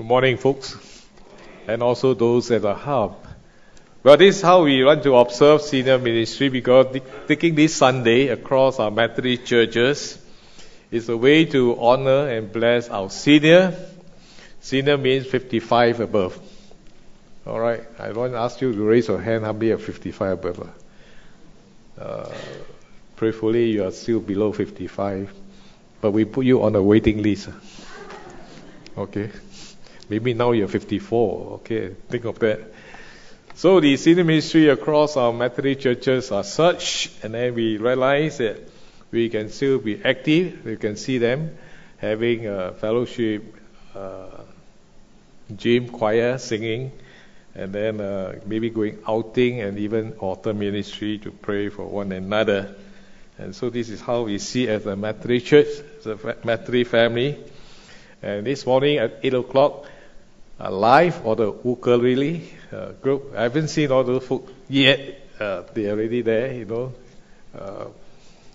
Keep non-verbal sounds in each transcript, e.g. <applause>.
Good morning, folks, and also those at the hub. Well, this is how we want to observe senior ministry because taking this Sunday across our Methodist churches is a way to honor and bless our senior. Senior means 55 above. All right, I want to ask you to raise your hand how many are 55 above. Uh, prayerfully, you are still below 55, but we put you on a waiting list. Okay. Maybe now you're 54. Okay, think of that. So the senior ministry across our Methodist churches are such, and then we realize that we can still be active. We can see them having a fellowship, uh, gym, choir, singing, and then uh, maybe going outing and even altar ministry to pray for one another. And so this is how we see as a Methodist church, a Methodist family. And this morning at 8 o'clock, live or the ukulele uh, group. I haven't seen all those folks yet. Uh, they're already there, you know, uh,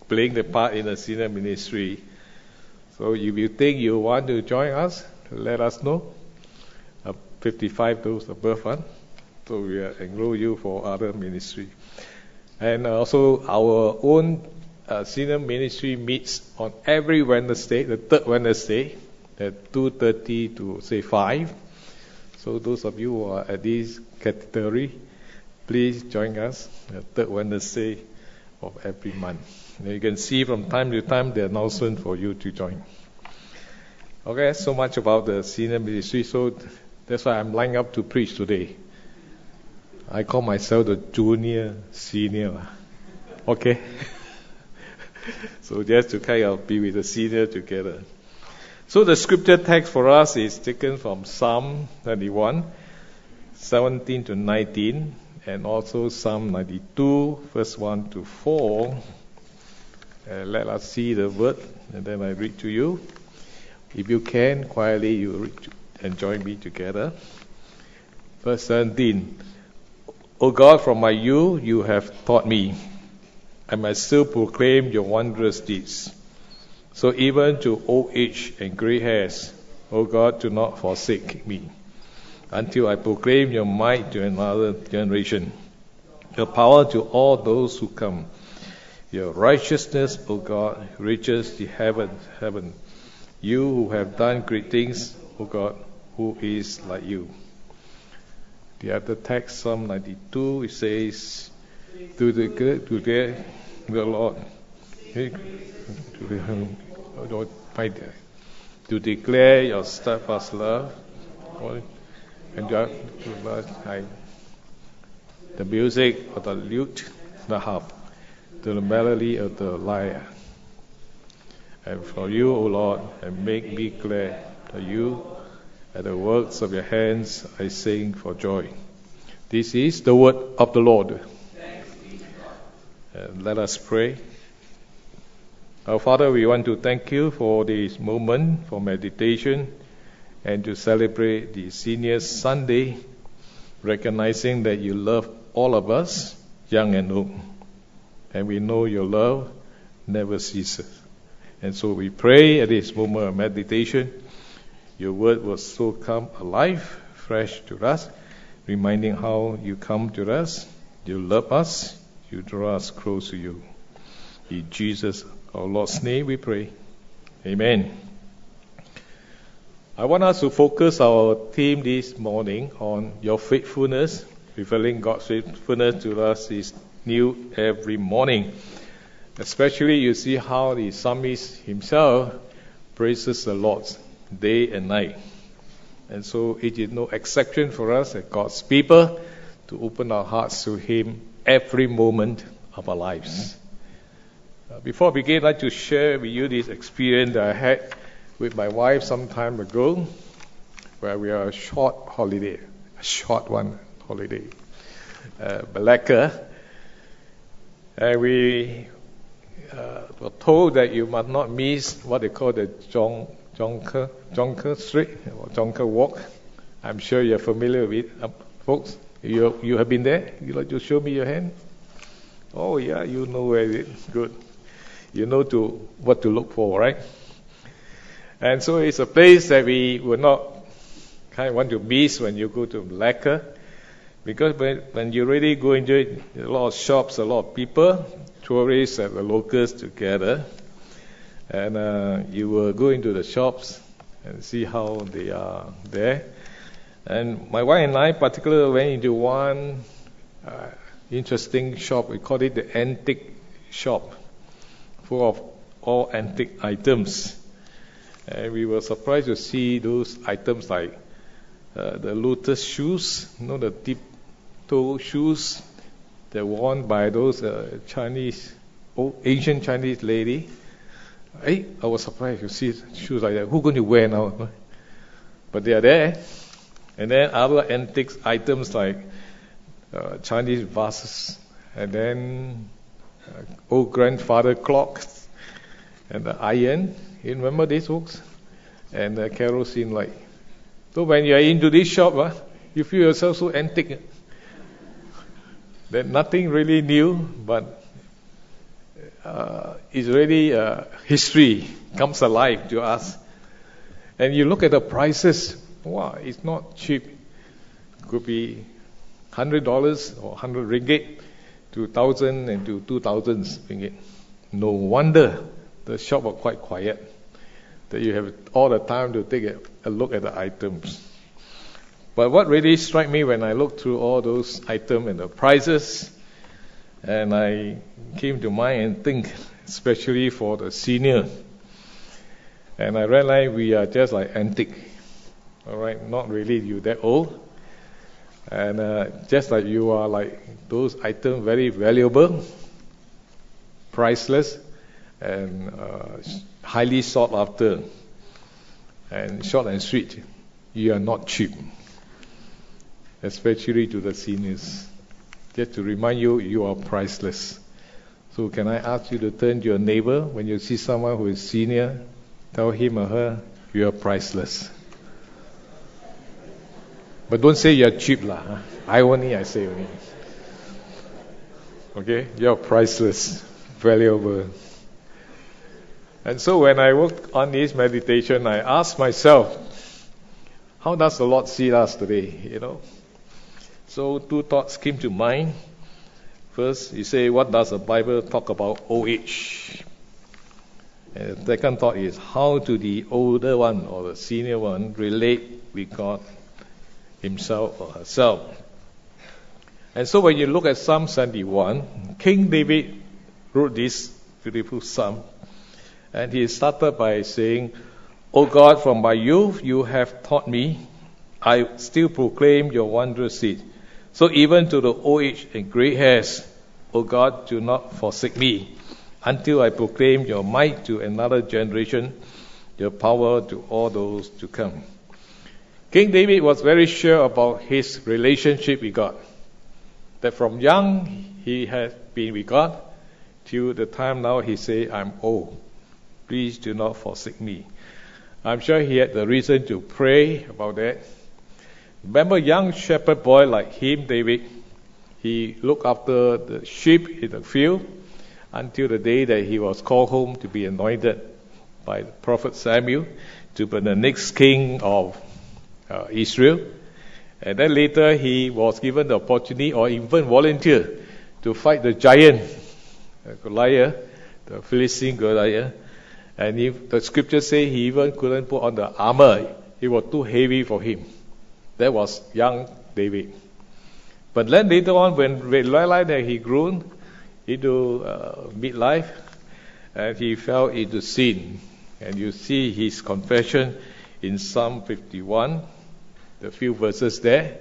playing the part in the senior ministry. So if you think you want to join us, let us know. Uh, 55 those above one. So we enroll you for other ministry. And also our own uh, senior ministry meets on every Wednesday, the third Wednesday, at 2.30 to say 5 so those of you who are at this category, please join us the third Wednesday of every month. Now you can see from time to time the announcement for you to join. Okay, so much about the senior ministry. So that's why I'm lining up to preach today. I call myself the junior senior. Okay? <laughs> so just to kind of be with the senior together. So the scripture text for us is taken from Psalm 31, 17 to 19, and also Psalm 92, verse 1 to 4. Uh, let us see the word, and then I read to you. If you can, quietly you read and join me together. Verse 17. O God, from my youth you have taught me. I must still proclaim your wondrous deeds. So even to old age and gray hairs, O God, do not forsake me until I proclaim your might to another generation, your power to all those who come. Your righteousness, O God, reaches the heaven, heaven. You who have done great things, O God, who is like you. The other text, Psalm 92, it says, to the to the, the Lord, to Oh, declare your steadfast love and God. the music of the lute, the harp, to the melody of the lyre. And for you, O Lord, and make me glad that you, at the works of your hands, I sing for joy. This is the word of the Lord. And let us pray. Our Father, we want to thank you for this moment for meditation and to celebrate the Senior Sunday, recognizing that you love all of us, young and old. And we know your love never ceases. And so we pray at this moment of meditation, your word will so come alive, fresh to us, reminding how you come to us, you love us, you draw us close to you. In Jesus' our Lord's name we pray. Amen. I want us to focus our theme this morning on your faithfulness, revealing God's faithfulness to us is new every morning. Especially you see how the psalmist himself praises the Lord day and night. And so it is no exception for us as God's people to open our hearts to Him every moment of our lives. Uh, before I begin, I'd like to share with you this experience that I had with my wife some time ago, where we are a short holiday, a short one holiday, uh, Malacca. And we uh, were told that you must not miss what they call the Jon, Jonker, Jonker Street or Jonker Walk. I'm sure you're familiar with it, uh, folks. You, you have been there? You like to show me your hand? Oh, yeah, you know where it is. Good you know to what to look for, right? And so it's a place that we will not kind of want to miss when you go to Malacca. Because when, when you really go into it, a lot of shops, a lot of people, tourists and the locals together. And uh, you will go into the shops and see how they are there. And my wife and I particularly went into one uh, interesting shop. We call it the antique shop, full of all antique items. And we were surprised to see those items like uh, the lotus shoes, you know, the deep toe shoes that were worn by those uh, Chinese, old Asian Chinese lady. Hey, I was surprised to see shoes like that. Who going to wear now? But they are there. And then other antique items like uh, Chinese vases, and then old grandfather clocks, and the iron. You remember these books? And the kerosene light. So when you are into this shop, uh, you feel yourself so antique. That nothing really new, but uh, it's really uh, history comes alive to us. And you look at the prices, wow, it's not cheap. Could be hundred dollars or hundred ringgit to thousand and to two thousand ringgit. No wonder the shop was quite quiet. That you have all the time to take a, a look at the items. But what really struck me when I looked through all those items and the prices, and I came to mind and think, especially for the senior, and I realized we are just like antique, all right, not really you that old, and uh, just like you are like those items very valuable, priceless, and uh, highly sought after, and short and sweet. You are not cheap especially to the seniors. Just to remind you, you are priceless. So, can I ask you to turn to your neighbor when you see someone who is senior? Tell him or her, you are priceless. But don't say you're cheap, lah. I only, I say only. Okay? You're priceless, valuable. And so when I worked on this meditation, I asked myself, how does the Lord see us today? You know, so two thoughts came to mind. First, you say, what does the Bible talk about old age? And the second thought is, how do the older one or the senior one relate with God himself or herself? And so when you look at Psalm 71, King David wrote this beautiful psalm. And he started by saying, O God, from my youth you have taught me. I still proclaim your wondrous deeds. So even to the old age and gray hairs, O God, do not forsake me until I proclaim your might to another generation, your power to all those to come. King David was very sure about his relationship with God. That from young he had been with God till the time now he say, I'm old. Please do not forsake me. I'm sure he had the reason to pray about that Remember, young shepherd boy like him, David, he looked after the sheep in the field until the day that he was called home to be anointed by the prophet Samuel to be the next king of uh, Israel. And then later he was given the opportunity or even volunteered to fight the giant, uh, Goliath, the Philistine Goliath. And the scriptures say he even couldn't put on the armor, it was too heavy for him. That was young David. But then later on, when realized that he grew into uh, midlife, and he fell into sin, and you see his confession in Psalm 51, the few verses there.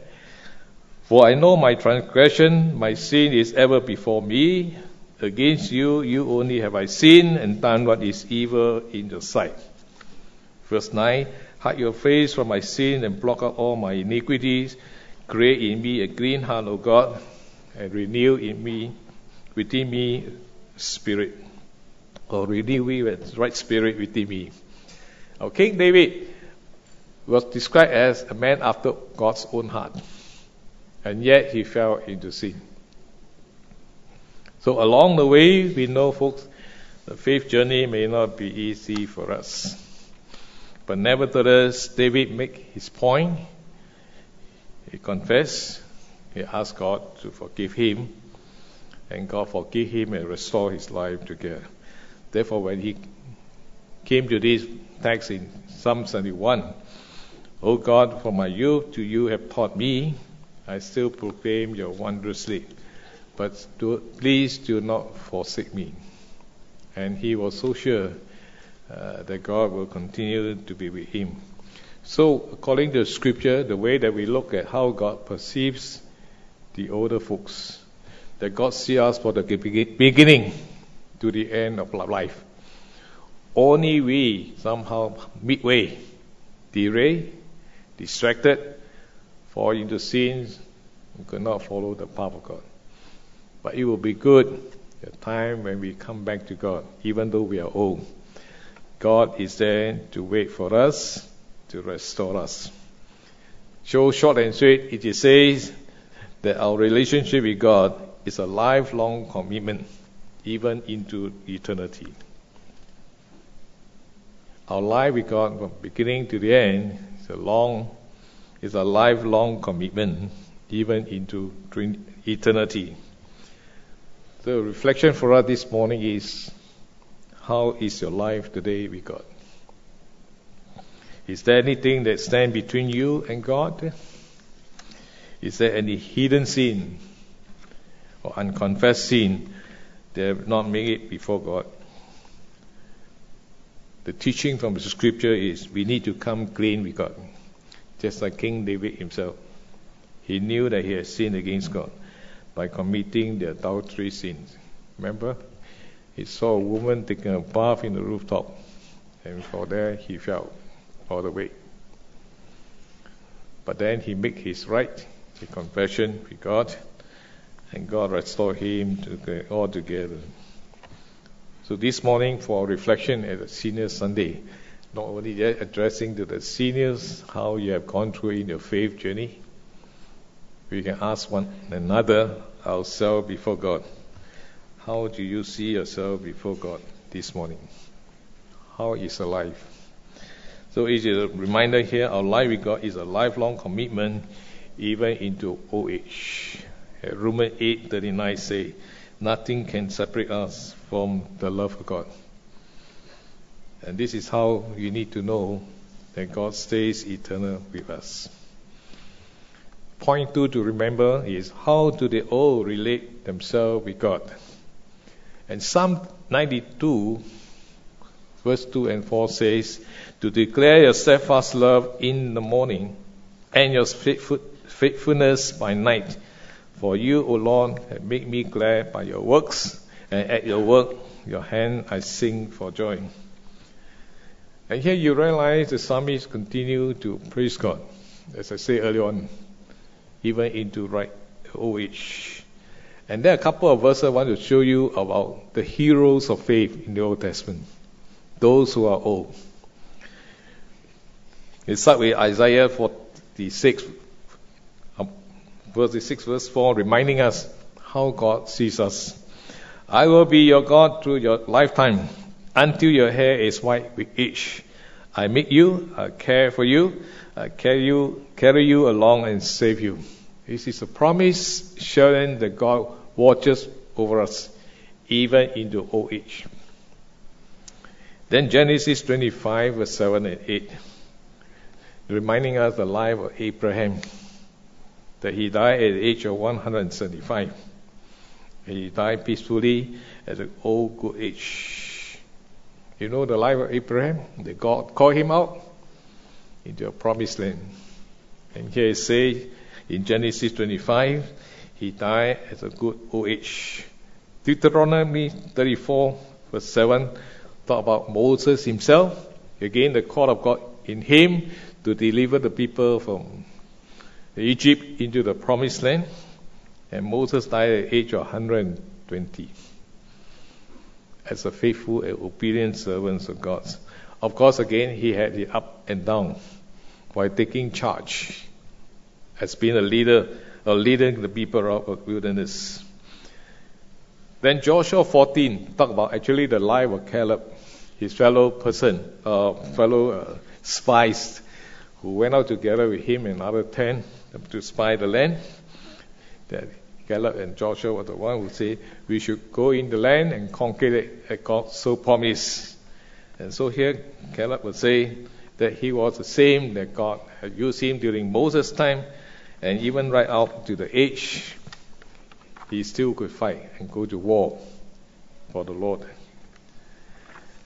For I know my transgression, my sin is ever before me. Against you, you only have I sinned and done what is evil in your sight. Verse 9 Hide your face from my sin and block out all my iniquities. Create in me a clean heart, O God, and renew in me, within me, spirit. Or renew me with right spirit within me. Now, King David was described as a man after God's own heart. And yet he fell into sin. So along the way, we know, folks, the faith journey may not be easy for us. But nevertheless, David make his point He confessed, he asked God to forgive him, and God forgave him and restored his life together. Therefore, when he came to this text in Psalm 71, O God, from my youth to you have taught me, I still proclaim your wondrous deeds. But do, please do not forsake me. And he was so sure uh, that God will continue to be with him. So, according to Scripture, the way that we look at how God perceives the older folks, that God sees us for the beginning to the end of life. Only we somehow midway derail, distracted, fall into sins, and cannot follow the path of God. But it will be good the time when we come back to God, even though we are old. God is there to wait for us to restore us. So short and sweet, it says that our relationship with God is a lifelong commitment, even into eternity. Our life with God, from beginning to the end, is a long, it's a lifelong commitment, even into eternity. The reflection for us this morning is how is your life today with God? Is there anything that stands between you and God? Is there any hidden sin or unconfessed sin that have not made it before God? The teaching from the scripture is we need to come clean with God. Just like King David himself. He knew that he had sinned against God by committing the adultery sins. Remember? He saw a woman taking a bath in the rooftop, and for there he fell all the way. But then he made his right, the confession with God, and God restored him to all together. So this morning, for our reflection at Senior Sunday, not only addressing to the seniors how you have gone through in your faith journey, we can ask one another ourselves before God. How do you see yourself before God this morning? How is your life? So it is a reminder here our life with God is a lifelong commitment even into old age. Romans 8:39 say, nothing can separate us from the love of God. And this is how you need to know that God stays eternal with us. Point two to remember is how do they all relate themselves with God? And Psalm 92 verse 2 and 4 says, To declare your steadfast love in the morning and your faithfulness by night. For you, O Lord, have made me glad by your works, and at your work, your hand I sing for joy. And here you realize the psalmist continue to praise God, as I said earlier on, even into right old age. And there are a couple of verses I want to show you about the heroes of faith in the Old Testament those who are old. It starts with Isaiah 46, um, verse 6, verse 4, reminding us how God sees us. I will be your God through your lifetime until your hair is white with age. I make you, I care for you, I carry you, carry you along and save you. This is a promise showing that God watches over us even into old age. Then Genesis 25, verse 7 and 8, reminding us the life of Abraham, that he died at the age of 175. He died peacefully at an old good age. You know the life of Abraham? That God called him out into a promised land. And here it says in Genesis 25, he died at a good old age. Deuteronomy 34, verse 7 talk about Moses himself. Again, the call of God in him to deliver the people from Egypt into the promised land. And Moses died at the age of 120 as a faithful and obedient servant of God. Of course, again, he had the up and down while taking charge as being a leader, or leading the people out of the wilderness. Then Joshua 14 talk about actually the life of Caleb his fellow person, uh, fellow uh, spies who went out together with him and other ten um, to spy the land. That Caleb and Joshua were the one who said, We should go in the land and conquer it as God so promised. And so here Caleb would say that he was the same that God had used him during Moses' time, and even right up to the age, he still could fight and go to war for the Lord.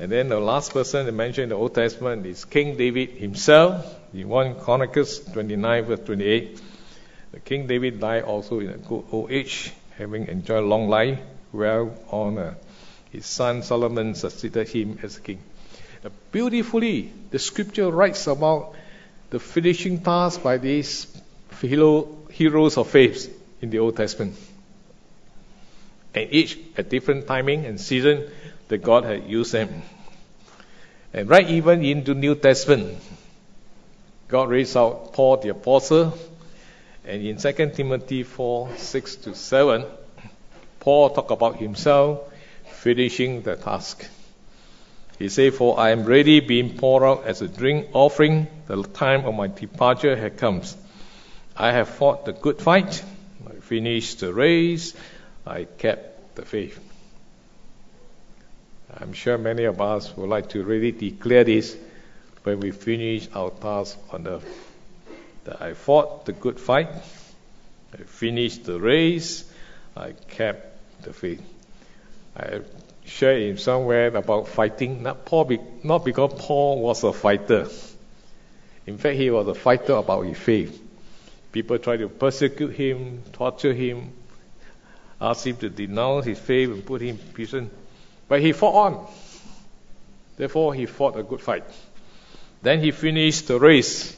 And then the last person mentioned in the Old Testament is King David himself. In 1 Chronicles 29, verse 28, the King David died also in a good old age, having enjoyed long life, well honor. His son Solomon succeeded him as king. Now, beautifully, the scripture writes about the finishing task by these heroes of faith in the Old Testament. And each at different timing and season that God had used them. And right even into the New Testament, God raised out Paul the apostle. And in 2 Timothy 4, 6 to 7, Paul talked about himself finishing the task. He said, For I am ready being poured out as a drink offering. The time of my departure has come. I have fought the good fight. I finished the race. I kept the faith. I'm sure many of us would like to really declare this when we finish our task on earth. That I fought the good fight, I finished the race, I kept the faith. I shared in somewhere about fighting, not, Paul be, not because Paul was a fighter. In fact, he was a fighter about his faith. People tried to persecute him, torture him, ask him to denounce his faith and put him in prison. But he fought on. Therefore, he fought a good fight. Then he finished the race.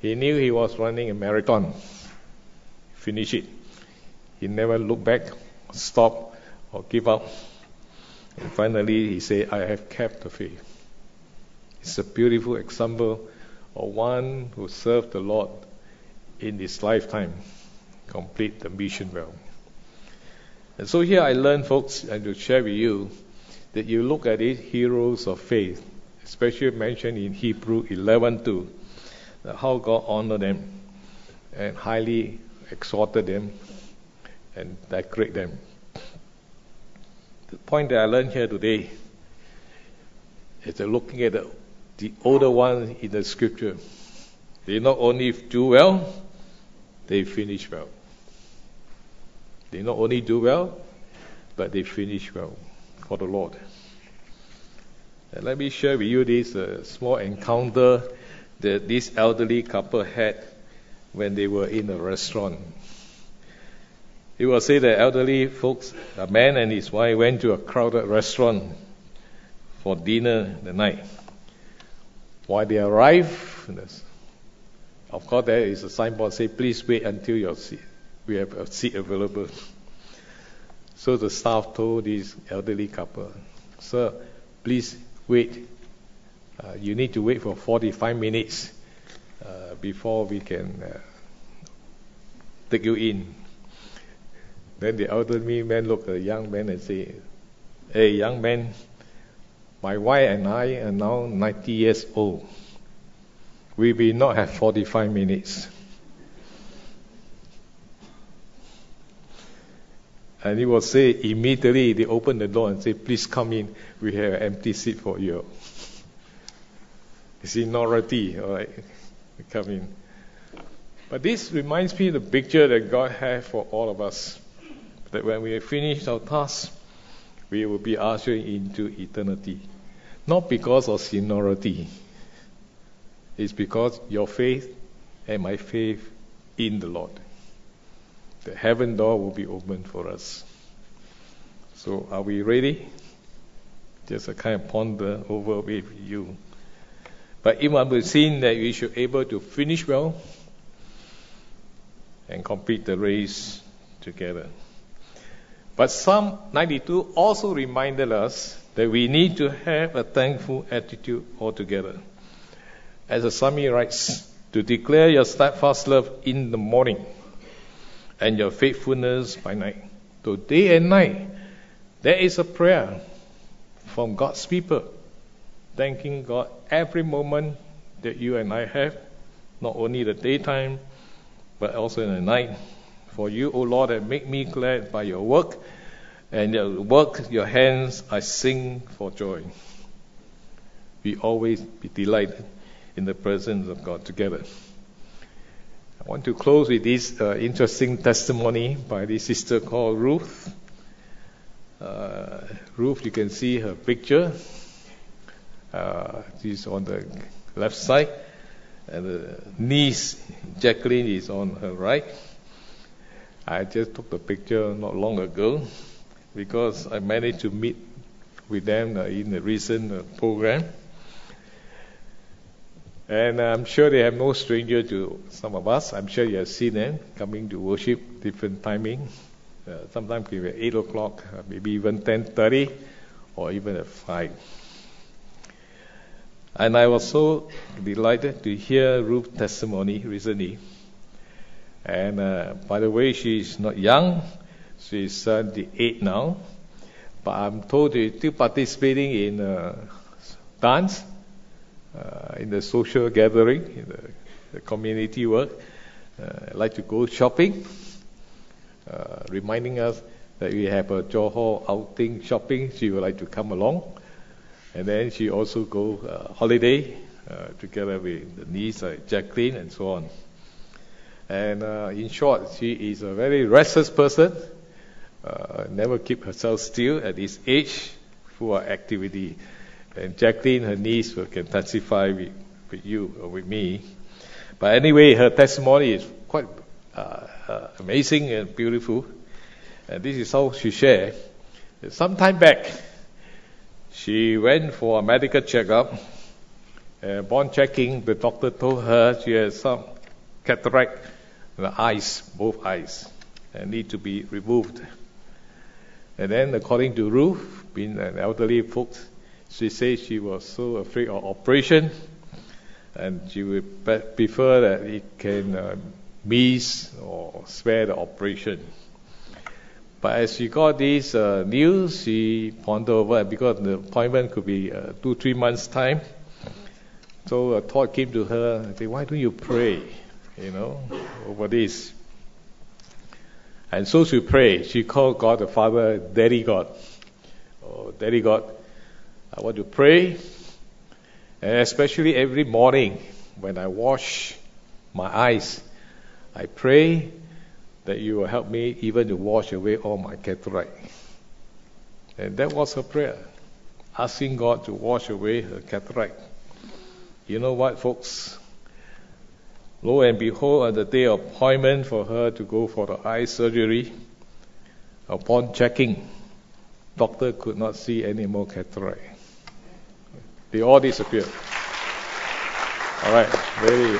He knew he was running a marathon. Finish it. He never looked back, stopped, or give up. And finally, he said, I have kept the faith. It's a beautiful example of one who served the Lord in his lifetime, complete the mission well. And so here I learned, folks, and to share with you that you look at it, heroes of faith, especially mentioned in Hebrew 11:2, how God honored them and highly exalted them and decorate them. The point that I learned here today is that looking at the, the older ones in the scripture, they not only do well, they finish well. They not only do well, but they finish well for the Lord. And let me share with you this uh, small encounter that this elderly couple had when they were in a restaurant. It was said that elderly folks, a man and his wife, went to a crowded restaurant for dinner the night. While they arrived, of course, there is a signboard saying, "Please wait until your seat. We have a seat available." So the staff told this elderly couple, Sir, please wait. Uh, you need to wait for 45 minutes uh, before we can uh, take you in. Then the elderly man looked at the young man and said, Hey, young man, my wife and I are now 90 years old. We will not have 45 minutes. And he will say immediately they open the door and say, Please come in. We have an empty seat for you. Naughty, all right? Come in. But this reminds me of the picture that God has for all of us. That when we have finished our task, we will be ushered into eternity. Not because of seniority. It's because your faith and my faith in the Lord the heaven door will be opened for us. So, are we ready? Just a kind of ponder over with you. But even we've seen that we should be able to finish well and complete the race together. But Psalm 92 also reminded us that we need to have a thankful attitude altogether. As the psalmist writes, to declare your steadfast love in the morning and your faithfulness by night. So day and night, there is a prayer from God's people, thanking God every moment that you and I have not only the daytime, but also in the night. For you, O Lord, have made me glad by your work, and your work, your hands, I sing for joy. We always be delighted in the presence of God together. I want to close with this uh, interesting testimony by this sister called Ruth. Uh, Ruth, you can see her picture. Uh, she's on the left side, and the niece, Jacqueline, is on her right. I just took the picture not long ago because I managed to meet with them uh, in a recent uh, program. And I'm sure they have no stranger to some of us. I'm sure you have seen them coming to worship different timing. Uh, sometimes be at 8 o'clock, uh, maybe even 10.30 or even at 5. And I was so delighted to hear Ruth's testimony recently. And uh, by the way, she's not young. She She's 78 now. But I'm told she's still participating in uh, dance, uh, in the social gathering, in the, the community work. Uh, I like to go shopping, uh, reminding us that we have a Johor outing shopping. She would like to come along. And then she also go uh, holiday uh, together with the niece uh, Jacqueline and so on. And uh, in short, she is a very restless person. Never keep herself still at this age, full of activity. And Jacqueline, her niece, can testify with, with you or with me. But anyway, her testimony is quite uh, uh, amazing and beautiful. And this is how she shared. Some time back, she went for a medical checkup. Upon checking, the doctor told her she has some cataract in the eyes, both eyes, and need to be removed. And then, according to Ruth, being an elderly folks, she said she was so afraid of operation, and she would prefer that it can uh, miss or spare the operation. But as she got this uh, news, she pondered over because the appointment could be uh, two, three months' time. So a thought came to her, say, why don't you pray, you know, over this? And so she prayed. She called God the Father, Daddy God. Oh, Daddy God, I want to pray, especially every morning when I wash my eyes, I pray that you will help me even to wash away all my cataract. And that was her prayer, asking God to wash away her cataract. You know what, folks? Lo and behold, on the day of appointment for her to go for the eye surgery, upon checking, doctor could not see any more cataract. They all disappeared. All right, very.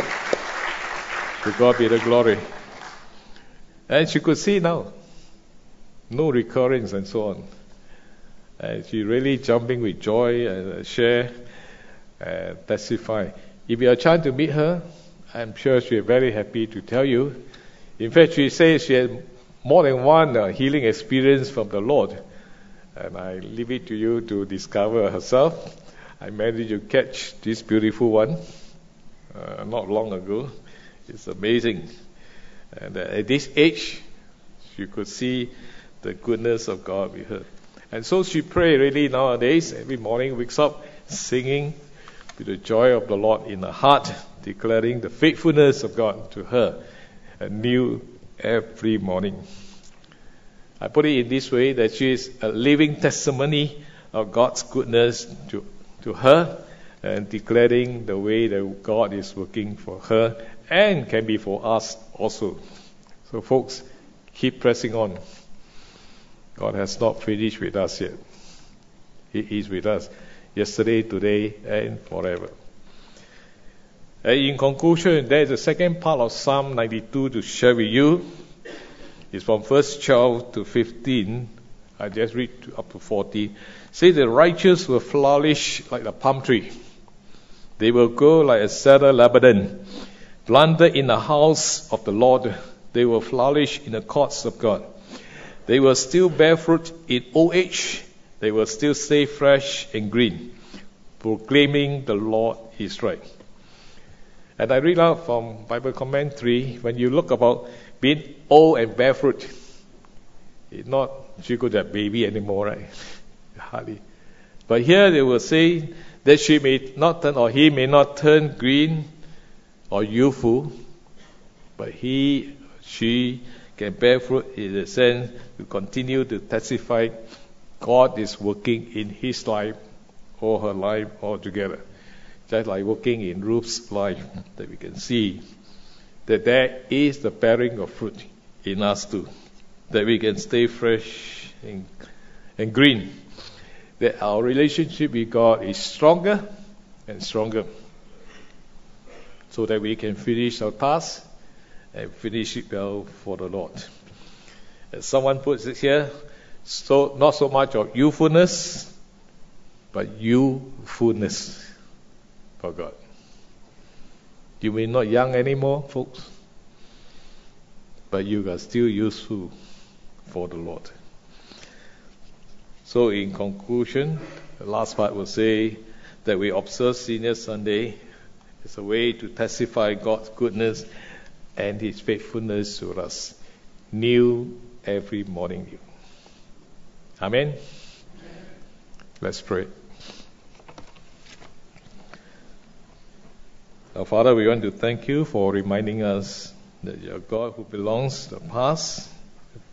To God be the glory. And she could see now. No recurrence and so on. And she really jumping with joy and share and testify. If you are chance to meet her, I'm sure she'll be very happy to tell you. In fact, she says she had more than one uh, healing experience from the Lord. And I leave it to you to discover herself. I managed to catch this beautiful one uh, not long ago. It's amazing. And at this age, she could see the goodness of God with her. And so she pray really nowadays, every morning, wakes up singing with the joy of the Lord in her heart, declaring the faithfulness of God to her anew every morning. I put it in this way that she is a living testimony of God's goodness to, to her and declaring the way that God is working for her and can be for us also. So, folks, keep pressing on. God has not finished with us yet. He is with us yesterday, today, and forever. And in conclusion, there is a second part of Psalm 92 to share with you. It's from verse 12 to 15. I just read up to 40. Say the righteous will flourish like the palm tree. They will grow like a cedar Lebanon planted in the house of the Lord, they will flourish in the courts of God. They will still bear fruit in old age. They will still stay fresh and green, proclaiming the Lord is right. And I read out from Bible commentary when you look about being old and bear fruit, it's not she could have baby anymore, right? <laughs> Hardly. But here they will say that she may not turn or he may not turn green or youthful, but he, she can bear fruit in the sense to continue to testify God is working in his life or her life altogether. Just like working in Ruth's life, that we can see that there is the bearing of fruit in us too, that we can stay fresh and, and green, that our relationship with God is stronger and stronger, so that we can finish our task and finish it well for the Lord. As someone puts it here, so not so much of youthfulness, but youthfulness for God. You may not young anymore, folks, but you are still useful for the Lord. So, in conclusion, the last part will say that we observe Senior Sunday as a way to testify God's goodness and His faithfulness to us, new every morning. New. Amen. Let's pray. Our Father, we want to thank you for reminding us that you're God who belongs to the past,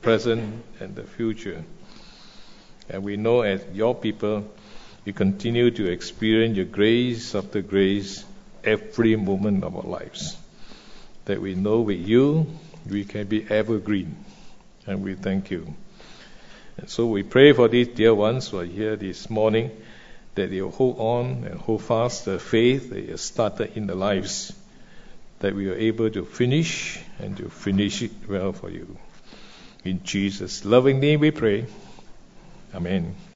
present, and the future. And we know as your people, you continue to experience your grace after grace every moment of our lives. That we know with you, we can be evergreen. And we thank you. And so we pray for these dear ones who are here this morning that they will hold on and hold fast the faith that you started in their lives, that we are able to finish and to finish it well for you. In Jesus' loving name we pray. Amen.